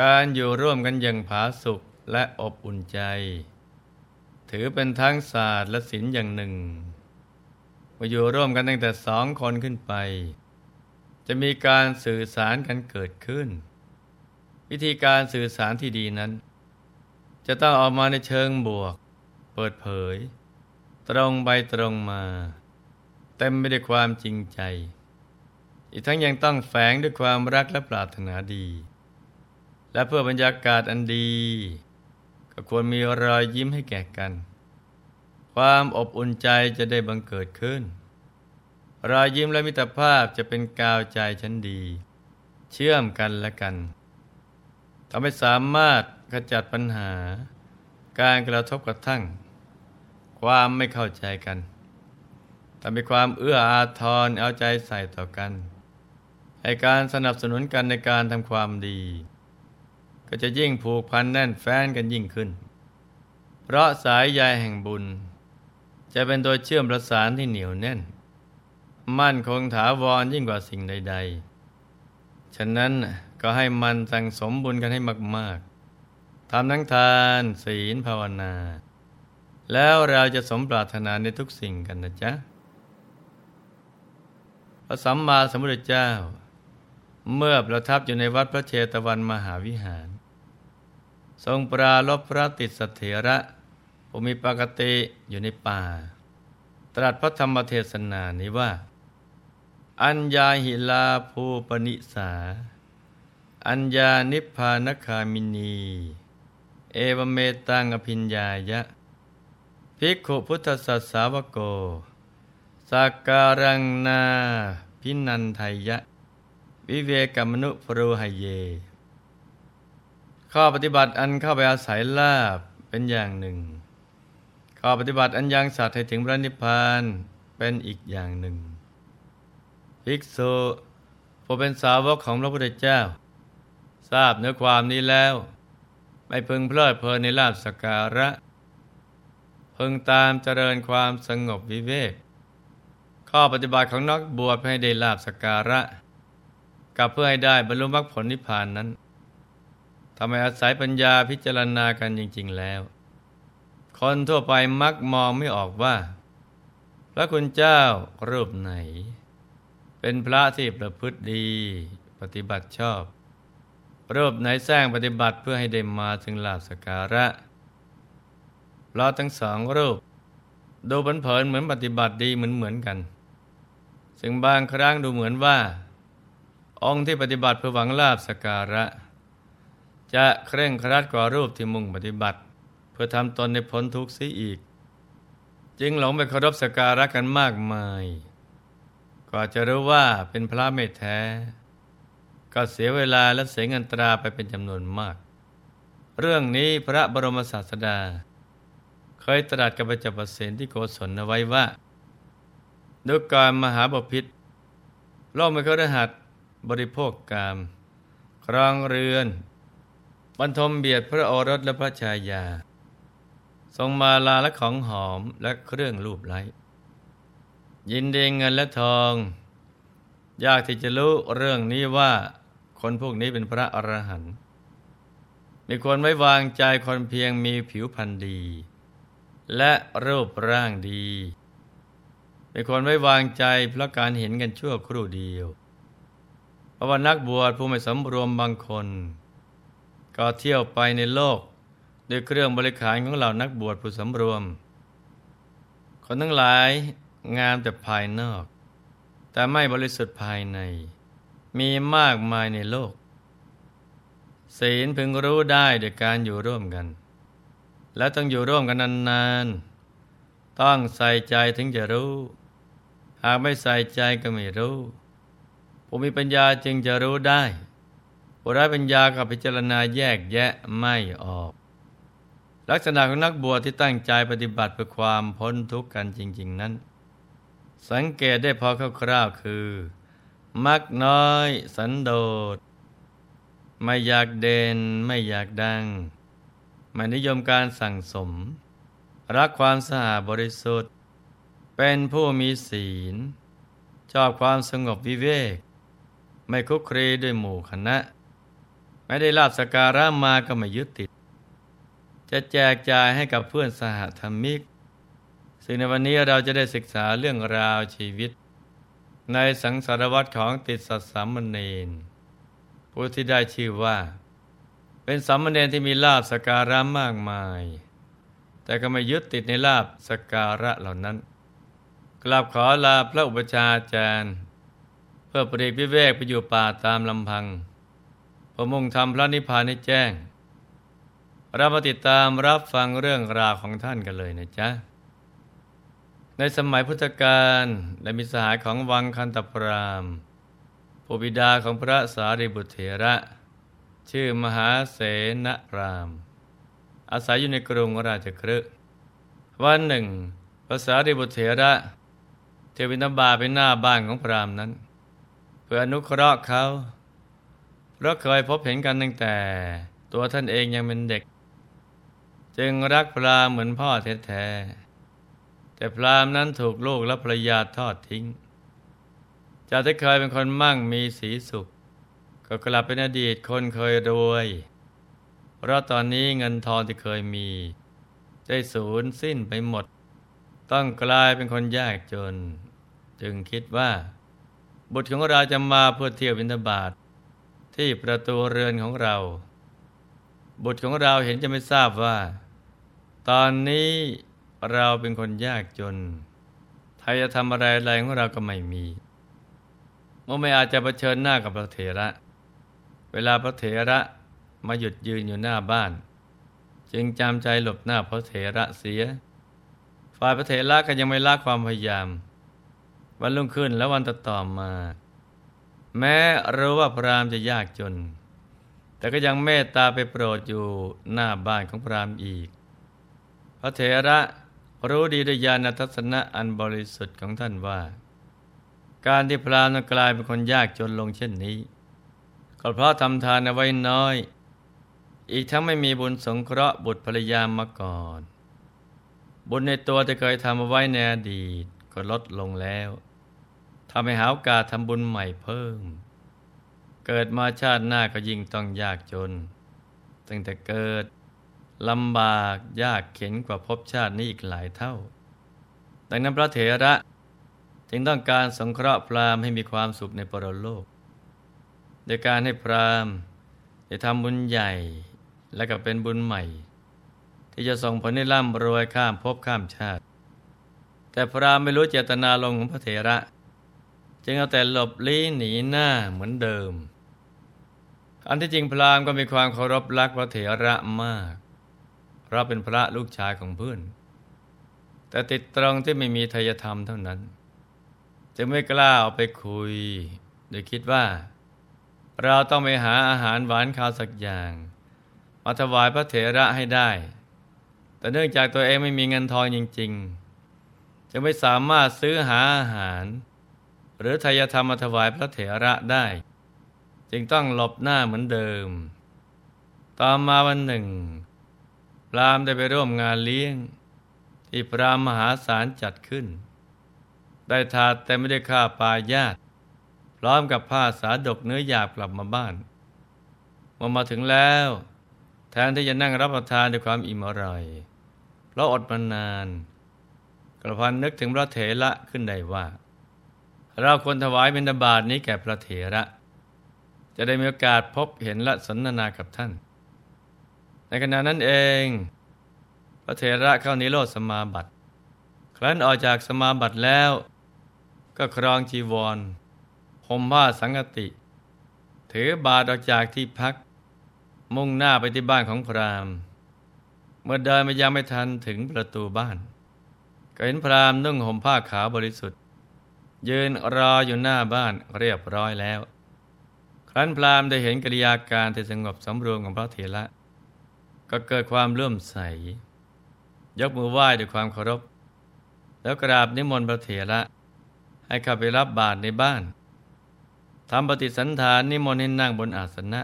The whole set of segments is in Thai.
การอยู่ร่วมกันอย่างผาสุกและอบอุ่นใจ ถือเป็นทั้งศาสตร์และศิลป์อย่างหนึ่งมาอยู่ร่วมกันตั้งแต่สองคนขึ้นไป จะมีการสื่อสารกันเกิดขึ้น วิธีการสื่อสารที่ดีนั้น จะต้องออกมาในเชิงบวก เปิดเผย ตรงไปตรงมา เต็มไปด้วยความจริงใจ อีกทั้งยังต้องแฝงด้วยความรักและปรารถนาดี และเพื่อบรรยากาศอันดี ก็ควรมีรอยยิ้มให้แก่กัน ความอบอุ่นใจจะได้บังเกิดขึ้น รอยยิ้มและมิตรภาพจะเป็นกาวใจชั้นดี เชื่อมกันและกันทำให้สามารถขจัดปัญหา การกระทบกระทั่ง ความไม่เข้าใจกันทำให้ความเอื้ออาทรเอาใจใส่ต่อกัน ให้การสนับสนุนกันในการทำความดี ก็จะยิ่งผูกพันแน่นแฟ้นกันยิ่งขึ้น เพราะสายใยแห่งบุญ จะเป็นตัวเชื่อมประสานที่เหนียวแน่น มั่นคงถาวรยิ่งกว่าสิ่งใด ๆ ฉะนั้นก็ให้มันสั่งสมบุญกันให้มาก ๆทำทั้งทานศีลภาวนา แล้วเราจะสมปรารถนาในทุกสิ่งกันนะจ๊ะพระสัมมาสัมพุทธเจ้า เมื่อประทับอยู่ในวัดพระเชตวันมหาวิหาร ทรงปราลบพระติสเถระผู้มีปกติอยู่ในป่า ตรัสพระธรรมเทศนานี้ว่า อัญญาหิลาภูปนิสา อัญญานิพพานคามินี เอวเมตังอภิญญายะ ภิกขุพุทธสัสสาวโกสักการังนาพินันไทยะ วิเวกมนุปรูหเย ข้อปฏิบัติอันเข้าไปอาศัยลาบเป็นอย่างหนึ่ง ข้อปฏิบัติอันยังสัตว์ให้ถึงพระนิพพานเป็นอีกอย่างหนึ่งภิกษุผู้เป็นสาวกของพระพุทธเจ้า ทราบเนื้อความนี้แล้ว ไม่พึงเพลิดเพลินในลาบสการะ พึงตามเจริญความสงบวิเวก ข้อปฏิบัติของนักบวชให้ได้ลาบสการะ กับเพื่อให้ได้บรรลุมรรคผลนิพพานนั้น ทำให้อาศัยปัญญาพิจารณากันจริง ๆแล้ว คนทั่วไปมักมองไม่ออกว่า พระคุณเจ้ารูปไหน เป็นพระที่ประพฤติดี ปฏิบัติชอบ รูปไหนสร้างปฏิบัติเพื่อให้ได้มาถึงลาบสการะเพราะทั้งสองรูป ดูบันเผินเหมือนปฏิบัติดีเหมือนเหมือนกัน ซึ่งบางครั้งดูเหมือนว่า องค์ที่ปฏิบัติเพื่อหวังลาบสการะ จะเคร่งครัดกว่ารูปที่มุ่งปฏิบัติ เพื่อทำตนในพ้นทุกข์เสียอีก จึงหลงไปเคารพสการะกันมากมายกว่าจะรู้ว่าเป็นพระไม่แท้ ก็เสียเวลาและเสียเงินตราไปเป็นจำนวนมาก เรื่องนี้พระบรมศาสดา เคยตรัสกับพระเจ้าประเสนที่โกศลเอาไว้ว่าดูการมหาบพิษโลกไม่เคยรหัสบริโภคกามครองเรือน บรรทมเบียดพระโอรสและพระชายา ทรงมาลาและของหอมและเครื่องรูปไล้ยินดีเงินและทอง ยากที่จะรู้เรื่องนี้ว่าคนพวกนี้เป็นพระอรหันต์มีคนไว้วางใจคนเพียงมีผิวพรรณดี และรูปร่างดีมีคนไว้วางใจเพราะการเห็นกันชั่วครู่เดียวเพราะว่านักบวชผู้ไม่สำรวมบางคน ก็เที่ยวไปในโลกด้วยเครื่องบริขารของเหล่านักบวชผู้สำรวม คนทั้งหลายงามแต่ภายนอก แต่ไม่บริสุทธิ์ภายใน มีมากมายในโลก ศีลพึงรู้ได้โดยการอยู่ร่วมกัน และต้องอยู่ร่วมกันนานๆ ต้องใส่ใจถึงจะรู้ หากไม่ใส่ใจก็ไม่รู้ ผู้มีปัญญาจึงจะรู้ได้ ผู้ไร้ปัญญากับพิจารณาแยกแยะไม่ออก ลักษณะของนักบวชที่ตั้งใจปฏิบัติเพื่อความพ้นทุกข์กันจริง ๆนั้น สังเกตได้พอคร่าวๆคือ มักน้อยสันโดษ ไม่อยากเด่นไม่อยากดัง ไม่นิยมการสั่งสม รักความสะอาดบริสุทธิ์ เป็นผู้มีศีล ชอบความสงบวิเวก ไม่คุกครีด้วยหมู่คณะ ไม่ได้ลาบสการะมาก็ไม่ยึดติด จะแจกจ่ายให้กับเพื่อนสหธรรมิก ซึ่งในวันนี้เราจะได้ศึกษาเรื่องราวชีวิต ในสังสารวัตรของติดสัตสามเณรผู้ที่ได้ชื่อว่า เป็นสามเณรที่มีลาบสการะมากมาย แต่ก็ไม่ยึดติดในลาบสการะเหล่านั้น กลับขอลาพระอุปชาจารย์ เพื่อปรีกวิเวกไปอยู่ป่าตามลำพัง ประมุ่งทำพระนิพพานให้แจ้ง เรามาติดตามรับฟังเรื่องราวของท่านกันเลยนะจ๊ะ ในสมัยพุทธกาลได้มีสหายของวังคันตปรามผู้บิดาของพระสารีบุตรเถระ ชื่อมหาเสนพรามอาศัยอยู่ในกรุงราชครึวันหนึ่งพระสารีบุตรเถระเทวินบาไปหน้าบ้านของพรามนั้น เพื่ออนุเคราะห์เขา เพราะเคยพบเห็นกันตั้งแต่ ตัวท่านเองยังเป็นเด็ก จึงรักพรามเหมือนพ่อแท้ๆแต่พรามนั้นถูกลูกและภรรยาทอดทิ้ง จากที่เคยเป็นคนมั่งมีสีสุข ก็กลับเป็นอดีตคนเคยรวย เพราะตอนนี้เงินทองที่เคยมีได้สูญสิ้นไปหมด ต้องกลายเป็นคนยากจน จึงคิดว่า บุตรของเราจะมาเพื่อเที่ยวบิณฑบาต ที่ประตูเรือนของเรา บุตรของเราเห็นจะไม่ทราบว่า ตอนนี้เราเป็นคนยากจนไทยจะทำอะไรอะไรของเราก็ไม่มีเมื่อไม่อาจจะเผชิญหน้ากับพระเถระ เวลาพระเถระมาหยุดยืนอยู่หน้าบ้าน จึงจำใจหลบหน้าพระเถระเสีย ฝ่ายพระเถระก็ยังไม่ละความพยายาม วันรุ่งขึ้นและวันต่อมา แม้รู้ว่าพรามจะยากจน แต่ก็ยังเมตตาไปโปรดอยู่หน้าบ้านของพรามอีก พระเถระรู้ดีด้วยญาณทัศนะอันบริสุทธิ์ของท่านว่า การที่พรามกลายเป็นคนยากจนลงเช่นนี้ ก็เพราะทำทานเอาไว้น้อย อีกทั้งไม่มีบุญสงเคราะห์บุตรภรรยามาก่อน บุญในตัวที่เคยทำเอาไว้ในอดีตก็ลดลงแล้ว ทำให้หาโอกาสทำบุญใหม่เพิ่ม เกิดมาชาติหน้าก็ยิ่งต้องยากจน ตั้งแต่เกิดลำบากยากเข็นกว่าภพชาตินี้อีกหลายเท่า ดังนั้นพระเถระจึงต้องการสงเคราะห์พราหมณ์ให้มีความสุขในปรโลก โดยการให้พราหมณ์ได้ทำบุญใหญ่และก็เป็นบุญใหม่ ที่จะส่งผลให้ร่ำรวยข้ามภพข้ามชาติ แต่พราหมณ์ไม่รู้เจตนาลงของพระเถระ จึงเอาแต่หลบลี้หนีหน้าเหมือนเดิม อันที่จริงพราหมณ์ก็มีความเคารพรักพระเถระมาก เพราะเป็นพระลูกชายของเพื่อน แต่ติดตรงที่ไม่มีทายธรรมเท่านั้น จึงไม่กล้าเอาไปคุย โดยคิดว่า เราต้องไปหาอาหารหวานข้าวสักอย่าง มาถวายพระเถระให้ได้ แต่เนื่องจากตัวเองไม่มีเงินทองจริง ๆ จะไม่สามารถซื้อหาอาหาร หรือทายธรรมมาถวายพระเถระได้ จึงต้องหลบหน้าเหมือนเดิม ต่อมาวันหนึ่ง พรามได้ไปร่วมงานเลี้ยง ที่พรามมหาศาลจัดขึ้น ได้ถาดแต่ไม่ได้ข้าปาญาตพร้อมกับผ้าสาดกเนื้อหยาบกลับมาบ้านเมื่อมาถึงแล้ว แทนที่จะนั่งรับประทานด้วยความอิ่มอร่อยเพราะอดมานาน กระพันนึกถึงพระเถระขึ้นได้ว่า เราควรถวายบิณฑบาตนี้แก่พระเถระ จะได้มีโอกาสพบเห็นและสนทนากับท่าน ในขณะนั้นเอง พระเถระเข้านิโรธสมาบัติ ครั้นออกจากสมาบัติแล้ว ก็ครองจีวรห่มผ้าสังกติ ถือบาตรออกจากที่พัก มุ่งหน้าไปที่บ้านของพรามเมื่อเดินไปยังไม่ทันถึงประตูบ้าน ก็เห็นพรามนุ่งห่มผ้าขาวบริสุทธิ์ ยืนรออยู่หน้าบ้านเรียบร้อยแล้ว ครั้นพราหมณ์ได้เห็นกิริยาการที่สงบสำรวมของพระเถระก็เกิดความเลื่อมใส ยกมือไหว้ด้วยความเคารพ แล้วกราบนิมนต์พระเถระให้เข้าไปรับบาตรในบ้านทำปฏิสันฐานนิมนต์ให้นั่งบนอาสนะ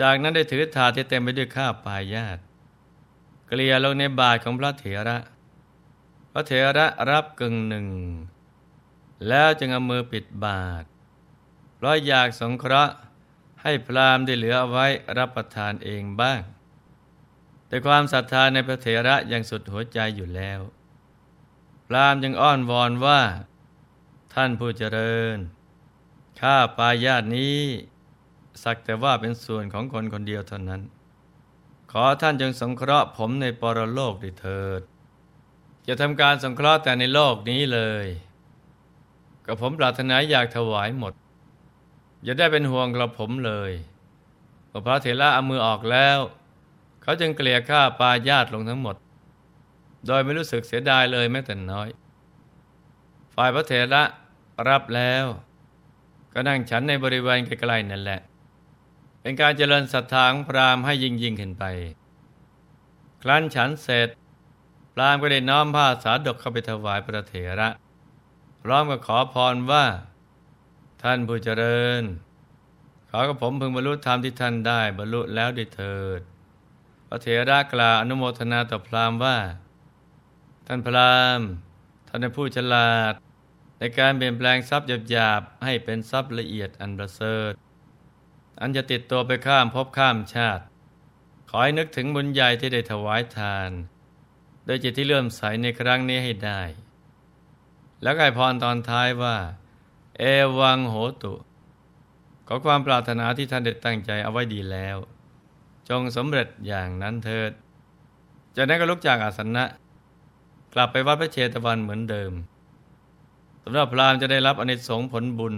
จากนั้นได้ถือถาดที่เต็มไปด้วยข้าวปลายาตเกลียลงในบาตรของพระเถระ พระเถระรับกึ่งหนึ่ง แล้วจึงเอามือปิดบาทเพราะอยากสงเคราะห์ให้พรามได้เหลือเอาไว้รับประทานเองบ้าง แต่ความศรัทธาในพระเถระยังสุดหัวใจอยู่แล้ว พรามยังอ้อนวอนว่า ท่านผู้เจริญ ข้าปายาตนี้ สักแต่ว่าเป็นส่วนของคนคนเดียวเท่านั้น ขอท่านจงสงเคราะห์ผมในปรโลกด้วยเถิดจะทำการสงเคราะห์แต่ในโลกนี้เลย ก็ผมปรารถนาอยากถวายหมด อย่าได้เป็นห่วงกระผมเลยพอพระเถระเอามือออกแล้ว เขาจึงเกลี่ยข้าปาญาติลงทั้งหมด โดยไม่รู้สึกเสียดายเลยแม้แต่น้อย ฝ่ายพระเถระรับแล้ว ก็นั่งฉันในบริเวณใกล้ๆนั่นแหละ เป็นการเจริญศรัทธาของพราหมณ์ให้ยิ่งยิ่งขึ้นไป ครั้นฉันเสร็จพราหมณ์ก็ได้น้อมผ้าสาดกเข้าไปถวายพระเถระ ร้อมกับขอพรว่า ท่านผู้เจริญ ขอกับผมพึงบรรลุธรรมที่ท่านได้บรรลุแล้วด้วยเถิด พระเถระกล่าวอนุโมทนาต่อพราหมณ์ว่า ท่านพราหมณ์ท่านเป็นผู้ฉลาด ในการเปลี่ยนแปลงทรัพย์หยาบๆให้เป็นทรัพย์ละเอียดอันประเสริฐอันจะติดตัวไปข้ามภพข้ามชาติ ขอให้นึกถึงบุญใหญ่ที่ได้ถวายทาน โดยจิตที่เลื่อมใสในครั้งนี้ให้ได้ แล้วก็ให้พรตอนท้ายว่า เอวังโหตุขอความปรารถนาที่ท่านได้ตั้งใจเอาไว้ดีแล้ว จงสำเร็จอย่างนั้นเถิดจากนั้นก็ลุกจากอาสนะ กลับไปวัดพระเชตวันเหมือนเดิมสำหรับพรามจะได้รับอนิสงส์ผลบุญ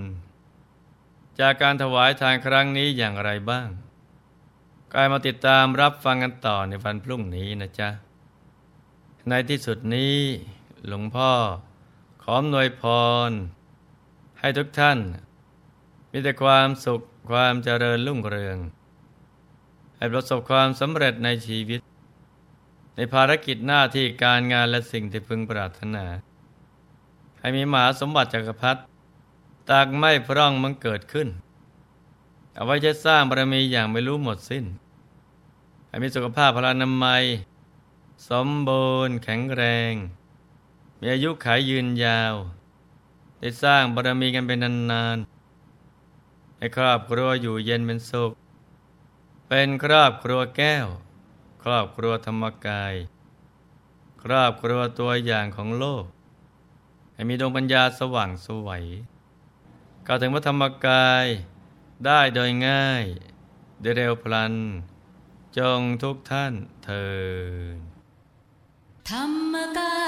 จากการถวายทานครั้งนี้อย่างไรบ้างกายมาติดตามรับฟังกันต่อในวันพรุ่งนี้นะจ๊ะ ในที่สุดนี้หลวงพ่อ ออนวยพร ให้ทุกท่าน มีแต่ความสุขความเจริญรุ่งเรือง ให้ประสบความสำเร็จในชีวิต ในภารกิจหน้าที่การงานและสิ่งที่พึงปรารถนา ให้มีมหาสมบัติจักรพรรดิตากไม่พร่องมันเกิดขึ้น เอาไว้จะสร้างบารมีอย่างไม่รู้หมดสิ้น ให้มีสุขภาพพลานามัย สมบูรณ์แข็งแรง มีอายุขายยืนยาว ได้สร้างบารมีกันเป็นนานๆให้ครอบครัวอยู่เย็นเป็นสุข เป็นครอบครัวแก้ว ครอบครัวธรรมกาย ครอบครัวตัวอย่างของโลก ให้มีดวงปัญญาสว่างสวัยกล่าวถึงพระธรรมกายได้โดยง่ายได้เร็วพลัน จงทุกท่านเถิดธรรมกาย